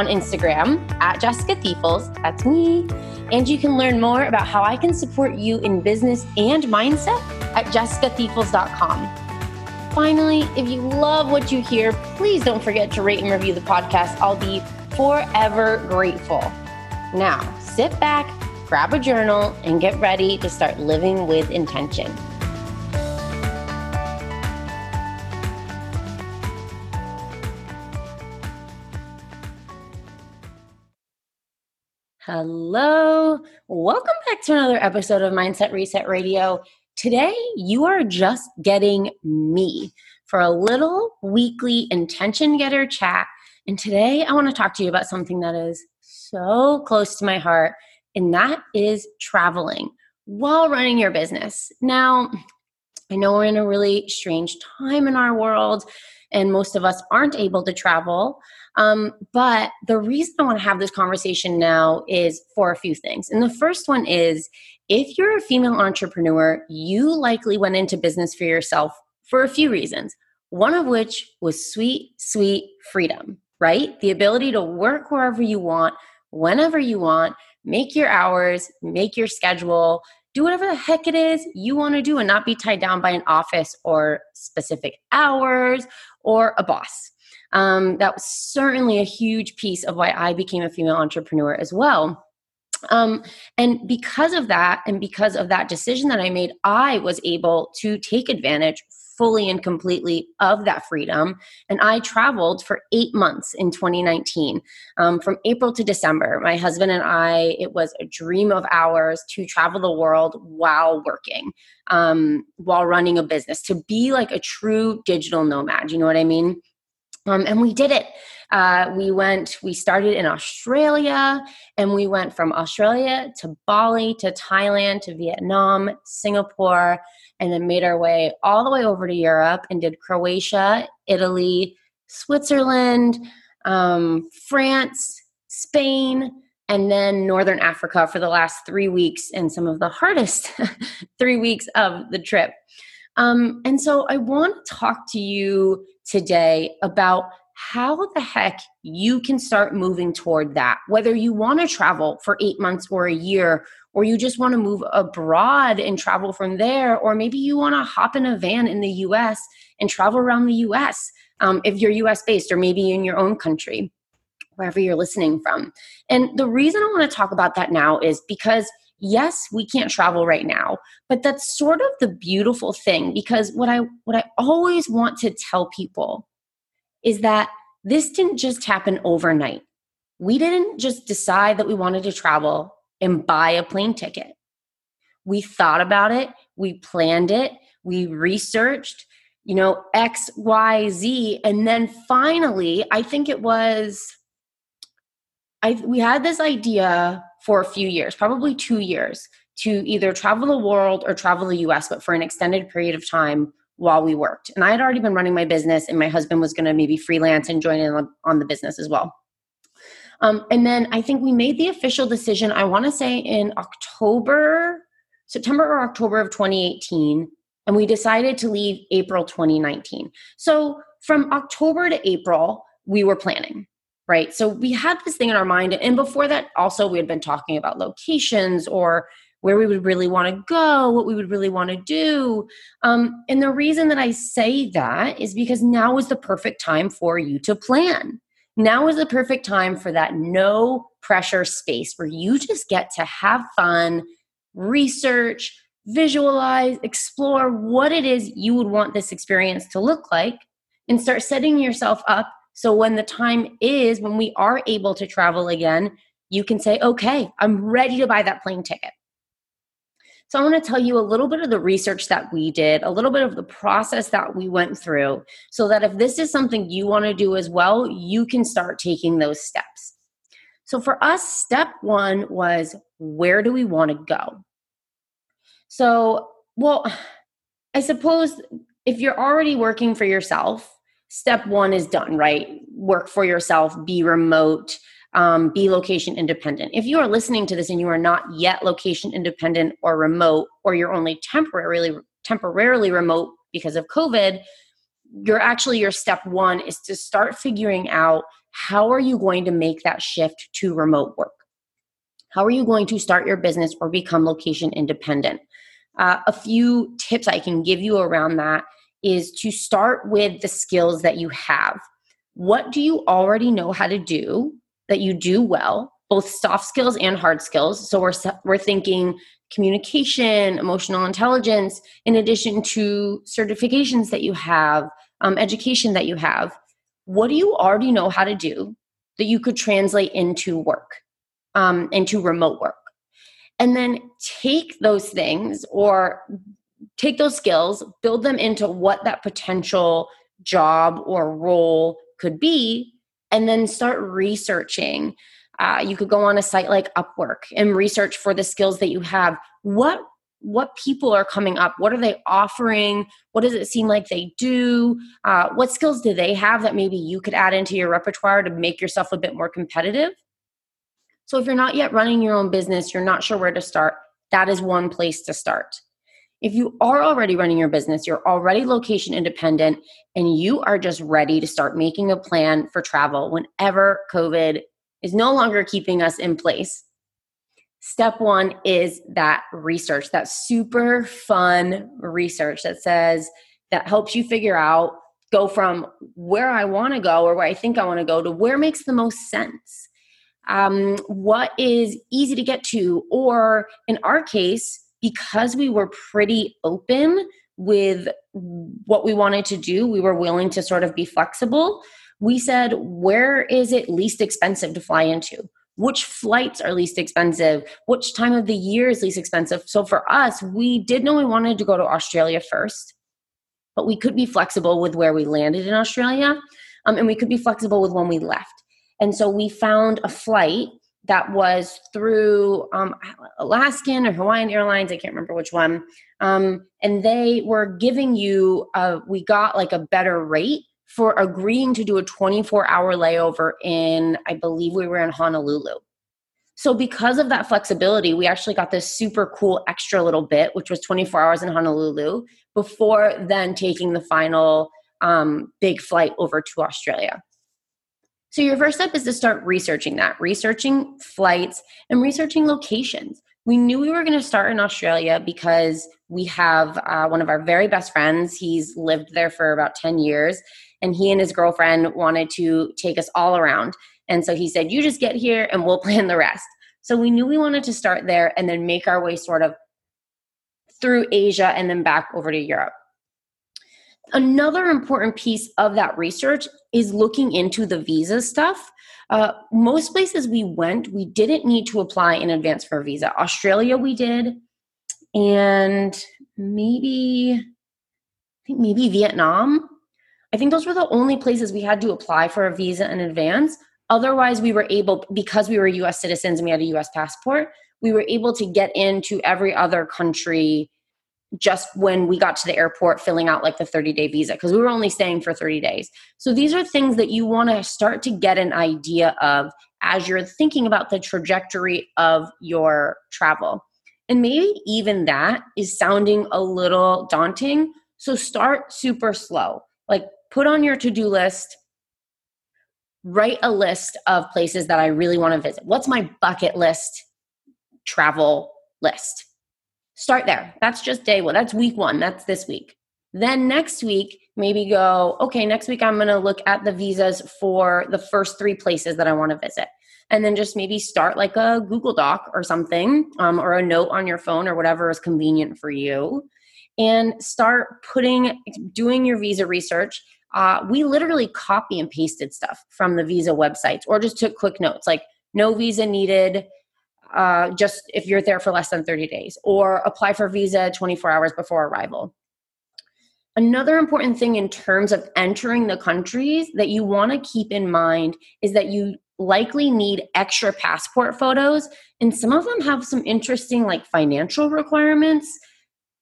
on Instagram at Jessica Thiefels, that's me, and you can learn more about how I can support you in business and mindset at jessicathiefels.com. Finally, if you love what you hear, please don't forget to rate and review the podcast. I'll be forever grateful. Now, sit back, grab a journal, and get ready to start living with intention. Hello. Welcome back to another episode of Mindset Reset Radio. Today, you are just getting me for a little weekly intention getter chat. And today, I want to talk to you about something that is so close to my heart, and that is traveling while running your business. Now, I know we're in a really strange time in our world, and most of us aren't able to travel. Um, but the reason I want to have this conversation now is for a few things. And the first one is if you're a female entrepreneur, you likely went into business for yourself for a few reasons. One of which was sweet, sweet freedom, right? The ability to work wherever you want, whenever you want, make your hours, make your schedule, do whatever the heck it is you want to do and not be tied down by an office or specific hours or a boss. Um, that was certainly a huge piece of why I became a female entrepreneur as well. Um, and because of that, and because of that decision that I made, I was able to take advantage fully and completely of that freedom. And I traveled for eight months in 2019, um, from April to December. My husband and I, it was a dream of ours to travel the world while working, um, while running a business, to be like a true digital nomad. You know what I mean? Um, and we did it. Uh, we went, we started in Australia and we went from Australia to Bali to Thailand to Vietnam, Singapore, and then made our way all the way over to Europe and did Croatia, Italy, Switzerland, um, France, Spain, and then Northern Africa for the last three weeks and some of the hardest three weeks of the trip. Um, and so I want to talk to you today about how the heck you can start moving toward that. Whether you want to travel for eight months or a year, or you just want to move abroad and travel from there, or maybe you want to hop in a van in the US and travel around the US um, if you're US based, or maybe in your own country, wherever you're listening from. And the reason I want to talk about that now is because yes we can't travel right now but that's sort of the beautiful thing because what i what i always want to tell people is that this didn't just happen overnight. We didn't just decide that we wanted to travel and buy a plane ticket. We thought about it we planned it we researched you know x y z and then finally i think it was i we had this idea for a few years, probably two years, to either travel the world or travel the US, but for an extended period of time while we worked. And I had already been running my business, and my husband was going to maybe freelance and join in on the business as well. Um, and then I think we made the official decision, I want to say in October, September or October of 2018, and we decided to leave April 2019. So from October to April, we were planning right? So we had this thing in our mind. And before that, also, we had been talking about locations or where we would really want to go, what we would really want to do. Um, and the reason that I say that is because now is the perfect time for you to plan. Now is the perfect time for that no pressure space where you just get to have fun, research, visualize, explore what it is you would want this experience to look like, and start setting yourself up so when the time is, when we are able to travel again, you can say, okay, I'm ready to buy that plane ticket. So I want to tell you a little bit of the research that we did, a little bit of the process that we went through, so that if this is something you want to do as well, you can start taking those steps. So for us, step one was where do we want to go? So, well, I suppose if you're already working for yourself, step one is done, right? Work for yourself, be remote, um, be location independent. If you are listening to this and you are not yet location independent or remote, or you're only temporarily temporarily remote because of COVID, you're actually your step one is to start figuring out how are you going to make that shift to remote work. How are you going to start your business or become location independent? Uh, a few tips I can give you around that is to start with the skills that you have. What do you already know how to do that you do well, both soft skills and hard skills? So we're we're thinking communication, emotional intelligence, in addition to certifications that you have, um, education that you have. What do you already know how to do that you could translate into work, um, into remote work? And then take those things or take those skills, build them into what that potential job or role could be, and then start researching. Uh, you could go on a site like Upwork and research for the skills that you have. What what people are coming up? What are they offering? What does it seem like they do? Uh, what skills do they have that maybe you could add into your repertoire to make yourself a bit more competitive? So, if you're not yet running your own business, you're not sure where to start, that is one place to start. If you are already running your business, you're already location independent, and you are just ready to start making a plan for travel whenever COVID is no longer keeping us in place. Step one is that research, that super fun research that says, that helps you figure out, go from where I want to go or where I think I want to go to where makes the most sense. Um, what is easy to get to, or in our case, because we were pretty open with what we wanted to do, we were willing to sort of be flexible. We said, where is it least expensive to fly into? Which flights are least expensive? Which time of the year is least expensive? So for us, we did know we wanted to go to Australia first, but we could be flexible with where we landed in Australia, um, and we could be flexible with when we left. And so we found a flight that was through um, Alaskan or Hawaiian Airlines. I can't remember which one. Um, and they were giving you, a, we got like a better rate for agreeing to do a 24 hour layover in, I believe we were in Honolulu. So, because of that flexibility, we actually got this super cool extra little bit, which was 24 hours in Honolulu, before then taking the final um, big flight over to Australia. So, your first step is to start researching that, researching flights and researching locations. We knew we were going to start in Australia because we have uh, one of our very best friends. He's lived there for about 10 years, and he and his girlfriend wanted to take us all around. And so he said, You just get here and we'll plan the rest. So we knew we wanted to start there and then make our way sort of through Asia and then back over to Europe. Another important piece of that research is looking into the visa stuff. Uh, most places we went, we didn't need to apply in advance for a visa. Australia, we did, and maybe, I think maybe Vietnam. I think those were the only places we had to apply for a visa in advance. Otherwise, we were able, because we were US citizens and we had a US passport, we were able to get into every other country just when we got to the airport filling out like the 30 day visa because we were only staying for 30 days. So these are things that you want to start to get an idea of as you're thinking about the trajectory of your travel. And maybe even that is sounding a little daunting. So start super slow. Like put on your to do list, write a list of places that I really want to visit. What's my bucket list travel list? Start there. That's just day one. That's week one. That's this week. Then next week, maybe go, okay, next week I'm going to look at the visas for the first three places that I want to visit. And then just maybe start like a Google Doc or something, um, or a note on your phone or whatever is convenient for you. And start putting, doing your visa research. Uh, we literally copy and pasted stuff from the visa websites or just took quick notes like no visa needed uh, just if you're there for less than 30 days, or apply for visa 24 hours before arrival. Another important thing in terms of entering the countries that you want to keep in mind is that you likely need extra passport photos, and some of them have some interesting, like financial requirements.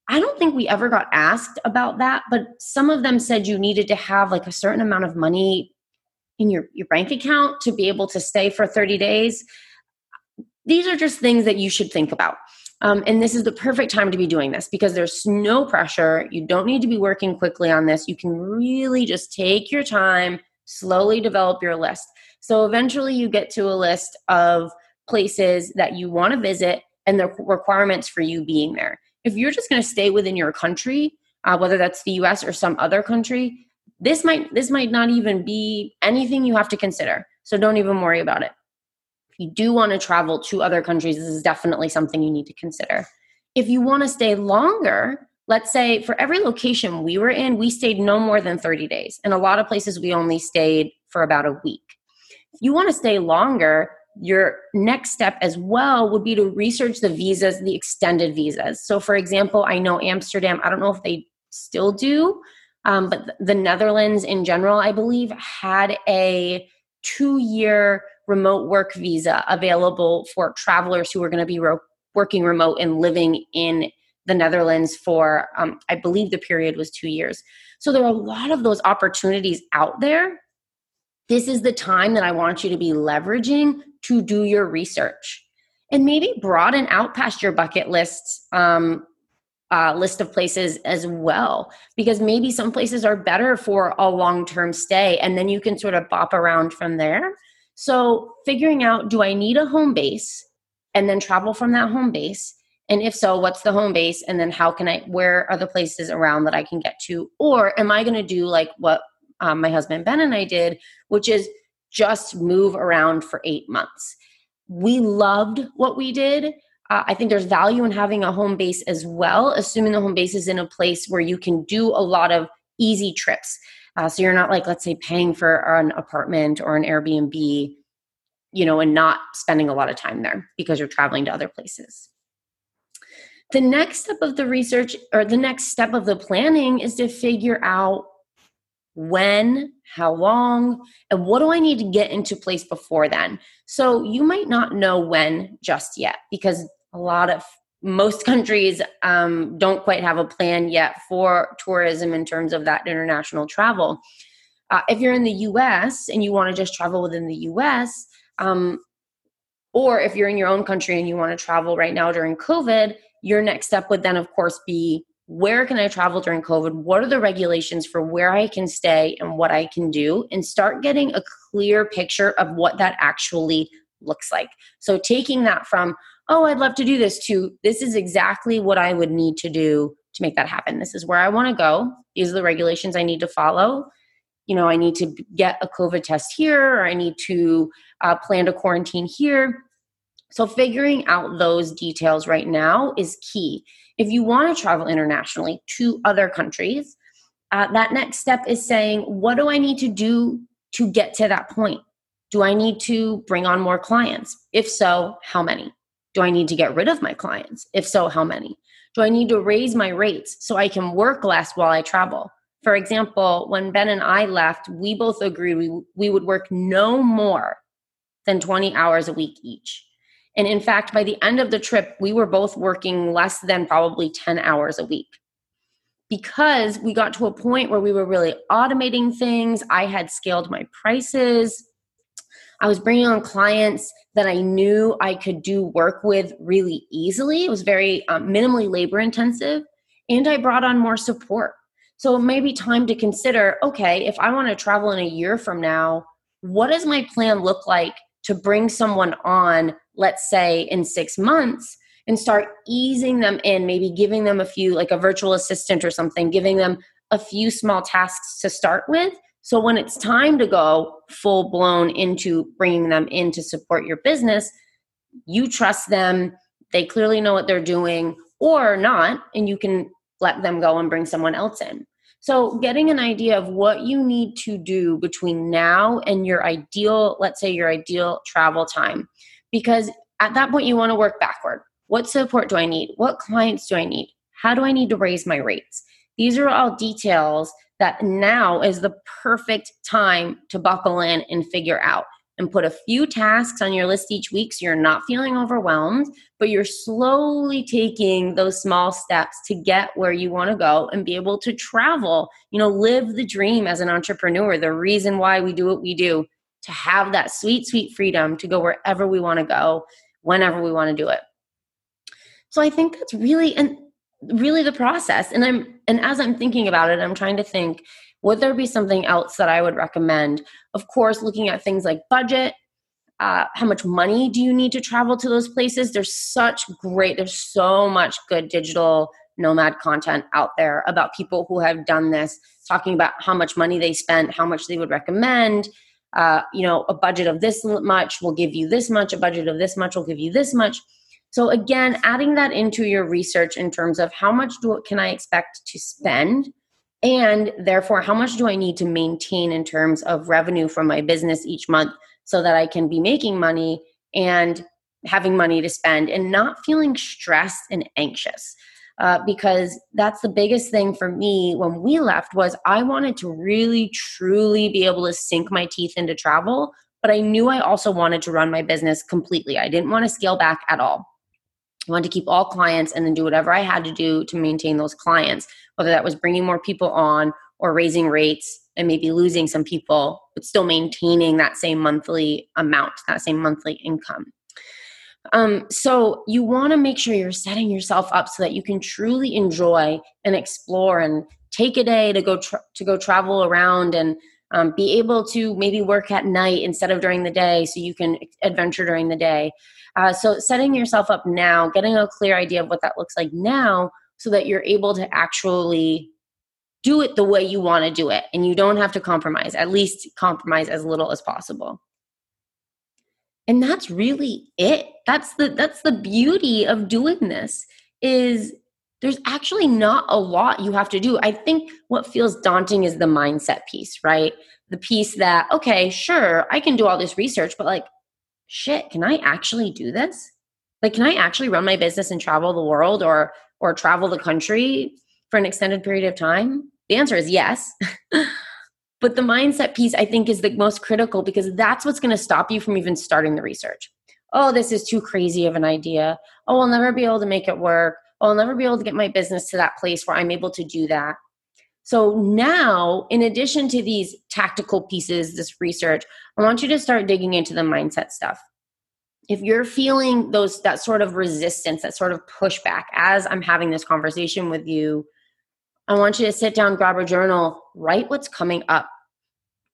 I don't think we ever got asked about that, but some of them said you needed to have like a certain amount of money in your, your bank account to be able to stay for 30 days. These are just things that you should think about. Um, and this is the perfect time to be doing this because there's no pressure. You don't need to be working quickly on this. You can really just take your time, slowly develop your list. So eventually you get to a list of places that you want to visit and the requirements for you being there. If you're just going to stay within your country, uh, whether that's the US or some other country, this might this might not even be anything you have to consider. So don't even worry about it. You do want to travel to other countries, this is definitely something you need to consider. If you want to stay longer, let's say for every location we were in, we stayed no more than 30 days. In a lot of places, we only stayed for about a week. If you want to stay longer, your next step as well would be to research the visas, the extended visas. So, for example, I know Amsterdam, I don't know if they still do, um, but the Netherlands in general, I believe, had a two year remote work visa available for travelers who are going to be ro- working remote and living in the Netherlands for, um, I believe the period was two years. So there are a lot of those opportunities out there. This is the time that I want you to be leveraging to do your research and maybe broaden out past your bucket lists um, uh, list of places as well because maybe some places are better for a long-term stay and then you can sort of bop around from there so figuring out do i need a home base and then travel from that home base and if so what's the home base and then how can i where are the places around that i can get to or am i going to do like what um, my husband ben and i did which is just move around for eight months. We loved what we did. Uh, I think there's value in having a home base as well, assuming the home base is in a place where you can do a lot of easy trips. Uh, so you're not like, let's say, paying for an apartment or an Airbnb, you know, and not spending a lot of time there because you're traveling to other places. The next step of the research or the next step of the planning is to figure out when, how long, and what do I need to get into place before then? So you might not know when just yet because a lot of most countries um, don't quite have a plan yet for tourism in terms of that international travel. Uh, if you're in the US and you want to just travel within the US, um, or if you're in your own country and you want to travel right now during COVID, your next step would then, of course, be where can I travel during COVID? What are the regulations for where I can stay and what I can do? And start getting a clear picture of what that actually looks like. So, taking that from, oh, I'd love to do this, to this is exactly what I would need to do to make that happen. This is where I want to go. These are the regulations I need to follow. You know, I need to get a COVID test here, or I need to uh, plan to quarantine here. So, figuring out those details right now is key. If you want to travel internationally to other countries, uh, that next step is saying, what do I need to do to get to that point? Do I need to bring on more clients? If so, how many? Do I need to get rid of my clients? If so, how many? Do I need to raise my rates so I can work less while I travel? For example, when Ben and I left, we both agreed we, we would work no more than 20 hours a week each. And in fact, by the end of the trip, we were both working less than probably 10 hours a week because we got to a point where we were really automating things. I had scaled my prices. I was bringing on clients that I knew I could do work with really easily. It was very um, minimally labor intensive. And I brought on more support. So it may be time to consider okay, if I want to travel in a year from now, what does my plan look like to bring someone on let's say in six months and start easing them in maybe giving them a few like a virtual assistant or something giving them a few small tasks to start with so when it's time to go full blown into bringing them in to support your business you trust them they clearly know what they're doing or not and you can let them go and bring someone else in so, getting an idea of what you need to do between now and your ideal, let's say your ideal travel time because at that point you want to work backward. What support do I need? What clients do I need? How do I need to raise my rates? These are all details that now is the perfect time to buckle in and figure out. and put a few tasks on your list each week so you're not feeling overwhelmed, but you're slowly taking those small steps to get where you want to go and be able to travel, you know, live the dream as an entrepreneur, the reason why we do what we do, to have that sweet, sweet freedom to go wherever we want to go, whenever we want to do it. So I think that's really and really the process. And I'm and as I'm thinking about it, I'm trying to think would there be something else that I would recommend? Of course, looking at things like budget, uh, how much money do you need to travel to those places? There's such great, there's so much good digital nomad content out there about people who have done this, talking about how much money they spent, how much they would recommend. Uh, you know, a budget of this much will give you this much, a budget of this much will give you this much. So again, adding that into your research in terms of how much do can I expect to spend? And therefore how much do i need to maintain in terms of revenue from my business each month so that i can be making money and having money to spend and not feeling stressed and anxious? Uh, because that's the biggest thing for me when we left was i wanted to really truly be able to sink my teeth into travel but i knew i also wanted to run my business completely. I didn't want to scale back at all wanted to keep all clients and then do whatever I had to do to maintain those clients, whether that was bringing more people on or raising rates and maybe losing some people, but still maintaining that same monthly amount, that same monthly income. Um, so you want to make sure you're setting yourself up so that you can truly enjoy and explore and take a day to go tra- to go travel around and um, be able to maybe work at night instead of during the day so you can adventure during the day uh, so setting yourself up now, getting a clear idea of what that looks like now, so that you're able to actually do it the way you want to do it, and you don't have to compromise. At least compromise as little as possible. And that's really it. That's the that's the beauty of doing this is there's actually not a lot you have to do. I think what feels daunting is the mindset piece, right? The piece that, okay, sure, I can do all this research, but like, shit, can I actually do this? Like, can I actually run my business and travel the world or or travel the country for an extended period of time? The answer is yes. but the mindset piece I think is the most critical because that's what's going to stop you from even starting the research. Oh, this is too crazy of an idea. Oh, I'll never be able to make it work. Oh, I'll never be able to get my business to that place where I'm able to do that. So now, in addition to these tactical pieces, this research, I want you to start digging into the mindset stuff. If you're feeling those that sort of resistance, that sort of pushback as I'm having this conversation with you, I want you to sit down, grab a journal, write what's coming up.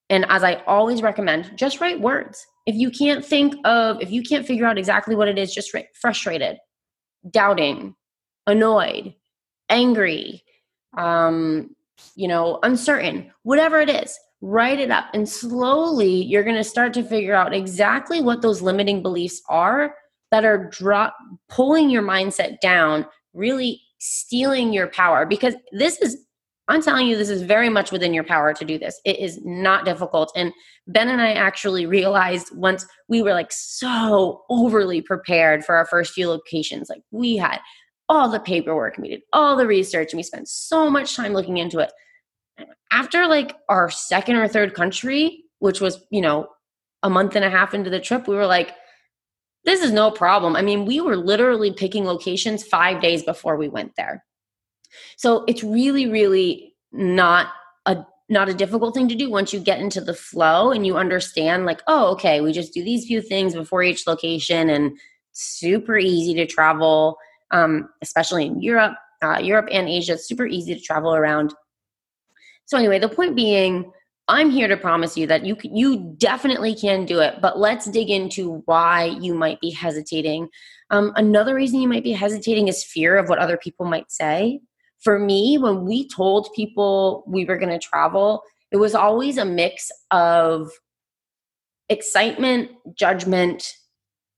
And as I always recommend, just write words. If you can't think of, if you can't figure out exactly what it is, just write frustrated, doubting, annoyed, angry, um, you know, uncertain, whatever it is, write it up. And slowly you're going to start to figure out exactly what those limiting beliefs are that are drop pulling your mindset down, really stealing your power because this is I'm telling you, this is very much within your power to do this. It is not difficult. And Ben and I actually realized once we were like so overly prepared for our first few locations, like we had all the paperwork, we did all the research, and we spent so much time looking into it. After like our second or third country, which was, you know, a month and a half into the trip, we were like, this is no problem. I mean, we were literally picking locations five days before we went there. So it's really, really not a not a difficult thing to do once you get into the flow and you understand like oh okay we just do these few things before each location and super easy to travel um, especially in Europe, uh, Europe and Asia. It's super easy to travel around. So anyway, the point being, I'm here to promise you that you you definitely can do it. But let's dig into why you might be hesitating. Um, another reason you might be hesitating is fear of what other people might say. For me, when we told people we were going to travel, it was always a mix of excitement, judgment,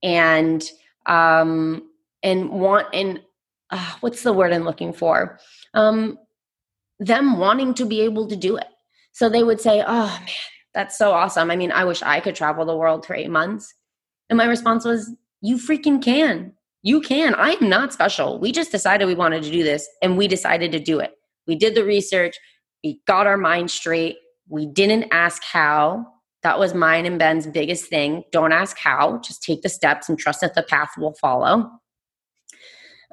and um, and want and uh, what's the word I'm looking for? Um, them wanting to be able to do it. So they would say, "Oh man, that's so awesome. I mean, I wish I could travel the world for eight months." And my response was, "You freaking can. You can. I am not special. We just decided we wanted to do this, and we decided to do it. We did the research. We got our mind straight. We didn't ask how. That was mine and Ben's biggest thing. Don't ask how, just take the steps and trust that the path will follow.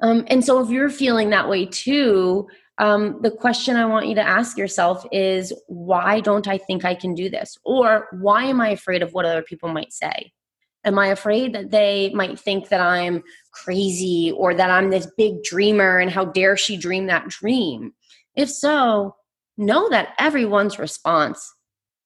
Um, and so, if you're feeling that way too, um, the question I want you to ask yourself is why don't I think I can do this? Or why am I afraid of what other people might say? Am I afraid that they might think that I'm crazy or that I'm this big dreamer and how dare she dream that dream? If so, know that everyone's response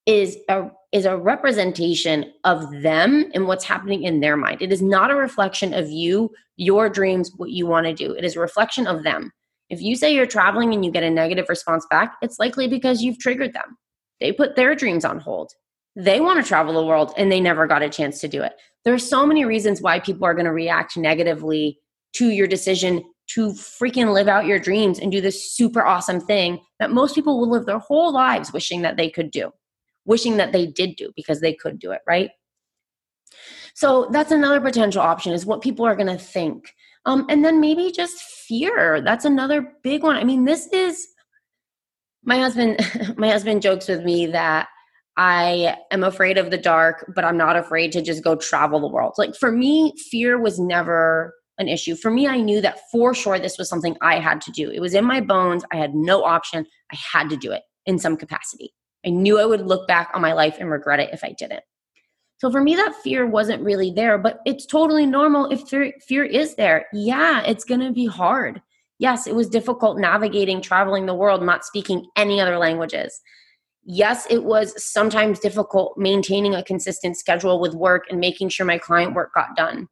is a is a representation of them and what's happening in their mind. It is not a reflection of you, your dreams, what you want to do. It is a reflection of them. If you say you're traveling and you get a negative response back, it's likely because you've triggered them. They put their dreams on hold. They want to travel the world and they never got a chance to do it. There are so many reasons why people are going to react negatively to your decision to freaking live out your dreams and do this super awesome thing that most people will live their whole lives wishing that they could do, wishing that they did do because they could do it, right? So that's another potential option is what people are going to think. Um, and then maybe just fear. That's another big one. I mean, this is my husband. My husband jokes with me that I am afraid of the dark, but I'm not afraid to just go travel the world. Like for me, fear was never an issue. For me, I knew that for sure this was something I had to do. It was in my bones. I had no option. I had to do it in some capacity. I knew I would look back on my life and regret it if I didn't. So for me, that fear wasn't really there, but it's totally normal if fear, is there. Yeah, it's going to be hard. Yes, it was difficult navigating, traveling the world, not speaking any other languages. Yes, it was sometimes difficult maintaining a consistent schedule with work and making sure my client work got done.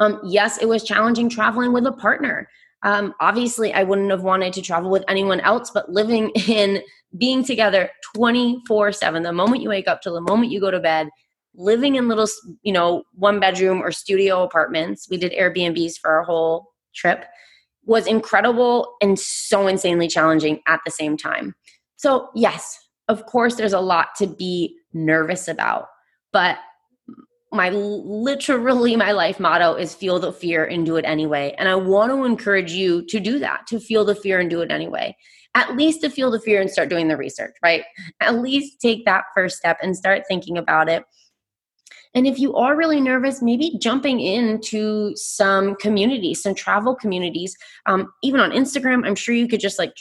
Um, yes, it was challenging traveling with a partner. Um, obviously, I wouldn't have wanted to travel with anyone else, but living in being together 24 7, the moment you wake up till the moment you go to bed, living in little, you know, one bedroom or studio apartments. We did Airbnbs for our whole trip was incredible and so insanely challenging at the same time. So, yes, of course, there's a lot to be nervous about, but my literally my life motto is feel the fear and do it anyway. And I want to encourage you to do that, to feel the fear and do it anyway. At least to feel the fear and start doing the research, right? At least take that first step and start thinking about it and if you are really nervous, maybe jumping into some communities, some travel communities, um, even on Instagram, I'm sure you could just like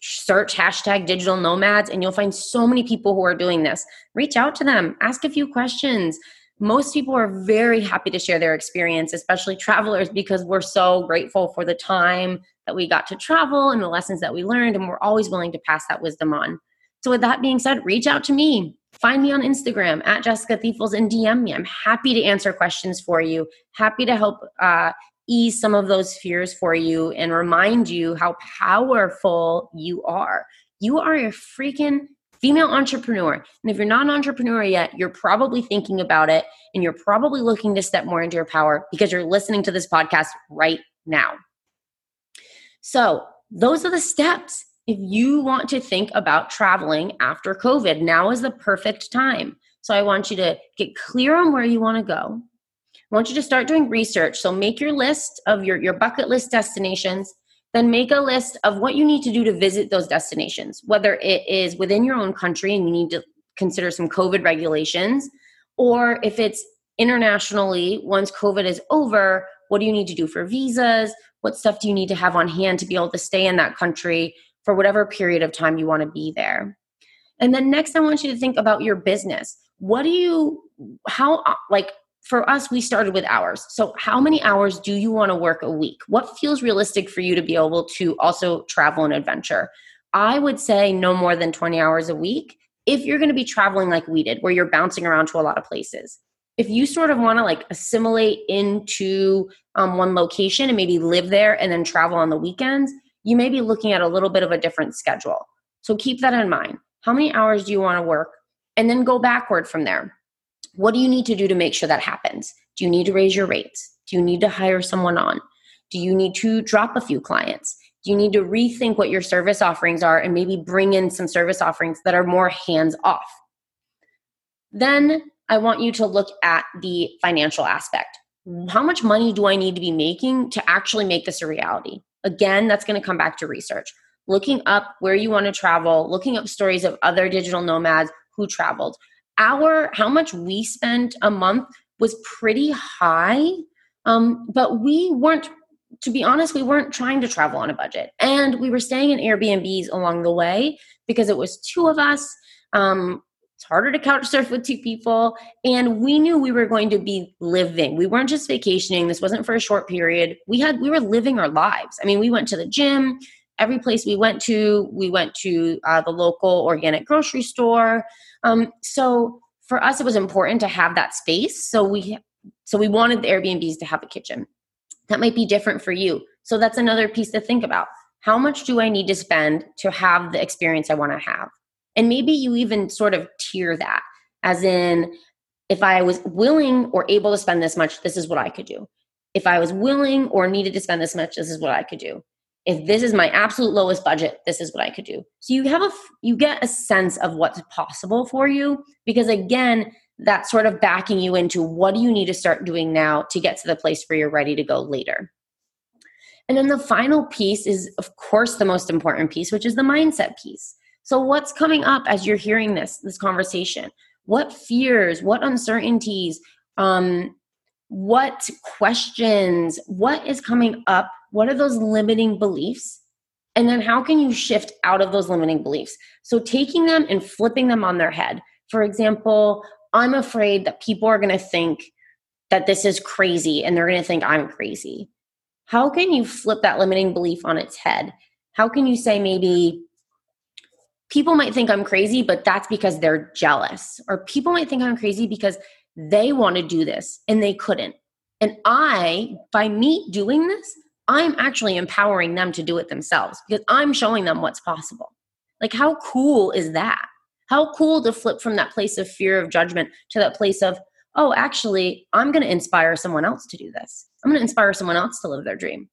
search hashtag digital nomads and you'll find so many people who are doing this. Reach out to them, ask a few questions. Most people are very happy to share their experience, especially travelers, because we're so grateful for the time that we got to travel and the lessons that we learned, and we're always willing to pass that wisdom on. So, with that being said, reach out to me. Find me on Instagram at Jessica Thiefels and DM me. I'm happy to answer questions for you, happy to help uh, ease some of those fears for you and remind you how powerful you are. You are a freaking female entrepreneur. And if you're not an entrepreneur yet, you're probably thinking about it and you're probably looking to step more into your power because you're listening to this podcast right now. So, those are the steps if you want to think about traveling after COVID, now is the perfect time. So I want you to get clear on where you want to go. I want you to start doing research. So make your list of your, your bucket list destinations, then make a list of what you need to do to visit those destinations, whether it is within your own country and you need to consider some COVID regulations, or if it's internationally, once COVID is over, what do you need to do for visas? What stuff do you need to have on hand to be able to stay in that country for whatever period of time you want to be there. And then next, I want you to think about your business. What do you, how, like, for us, we started with hours. So, how many hours do you want to work a week? What feels realistic for you to be able to also travel and adventure? I would say no more than 20 hours a week if you're going to be traveling like we did, where you're bouncing around to a lot of places. If you sort of want to like assimilate into um, one location and maybe live there and then travel on the weekends, you may be looking at a little bit of a different schedule. So keep that in mind. How many hours do you want to work? And then go backward from there. What do you need to do to make sure that happens? Do you need to raise your rates? Do you need to hire someone on? Do you need to drop a few clients? Do you need to rethink what your service offerings are and maybe bring in some service offerings that are more hands off? Then I want you to look at the financial aspect. How much money do I need to be making to actually make this a reality? Again, that's going to come back to research. Looking up where you want to travel, looking up stories of other digital nomads who traveled, our how much we spent a month was pretty high. Um, but we weren't to be honest we weren't trying to travel on a budget. And we were staying in airbnbs along the way because it was two of us. Um, it's harder to couch surf with two people. And we knew we were going to be living. We weren't just vacationing. This wasn't for a short period. We had we were living our lives. I mean we went to the gym every place we went to we went to uh, the local organic grocery store. Um, so for us it was important to have that space. So we so we wanted the airbnbs to have a kitchen. That might be different for you. So that's another piece to think about. How much do i need to spend to have the experience i want to have? And maybe you even sort of tier that as in if i was willing or able to spend this much this is what i could do. If i was willing or needed to spend this much this is what i could do if this is my absolute lowest budget this is what i could do. So you have a you get a sense of what's possible for you because again that's sort of backing you into what do you need to start doing now to get to the place where you're ready to go later. And then the final piece is of course the most important piece which is the mindset piece. So what's coming up as you're hearing this this conversation? What fears what uncertainties um what questions what is coming up what are those limiting beliefs? And then how can you shift out of those limiting beliefs? So taking them and flipping them on their head. For example, I'm afraid that people are going to think that this is crazy and they're going to think I'm crazy. How can you flip that limiting belief on its head? How can you say maybe people might think I'm crazy, but that's because they're jealous? Or people might think I'm crazy because they want to do this and they couldn't. And I, by me doing this, I'm actually empowering them to do it themselves because I'm showing them what's possible. Like, how cool is that? How cool to flip from that place of fear of judgment to that place of, oh, actually, I'm going to inspire someone else to do this. I'm going to inspire someone else to live their dream.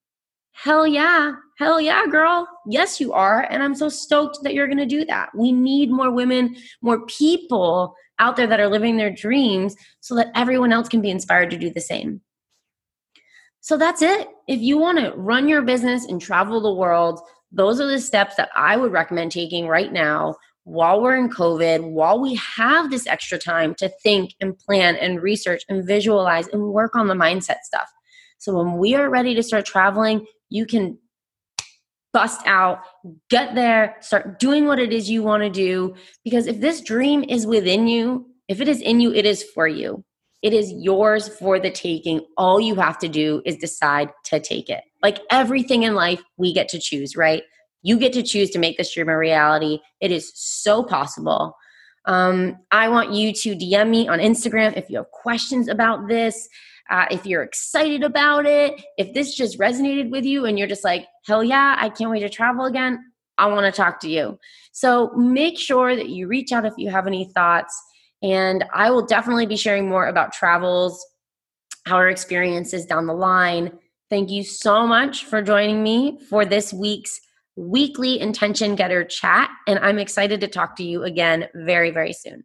Hell yeah. Hell yeah, girl. Yes, you are. And I'm so stoked that you're going to do that. We need more women, more people out there that are living their dreams so that everyone else can be inspired to do the same. So that's it. If you want to run your business and travel the world, those are the steps that I would recommend taking right now while we're in COVID, while we have this extra time to think and plan and research and visualize and work on the mindset stuff. So when we are ready to start traveling, you can bust out, get there, start doing what it is you want to do. Because if this dream is within you, if it is in you, it is for you. It is yours for the taking. All you have to do is decide to take it. Like everything in life, we get to choose, right? You get to choose to make this dream a reality. It is so possible. Um, I want you to DM me on Instagram if you have questions about this, uh, if you're excited about it, if this just resonated with you and you're just like, hell yeah, I can't wait to travel again. I want to talk to you. So make sure that you reach out if you have any thoughts. And I will definitely be sharing more about travels, our experiences down the line. Thank you so much for joining me for this week's weekly intention getter chat. And I'm excited to talk to you again very, very soon.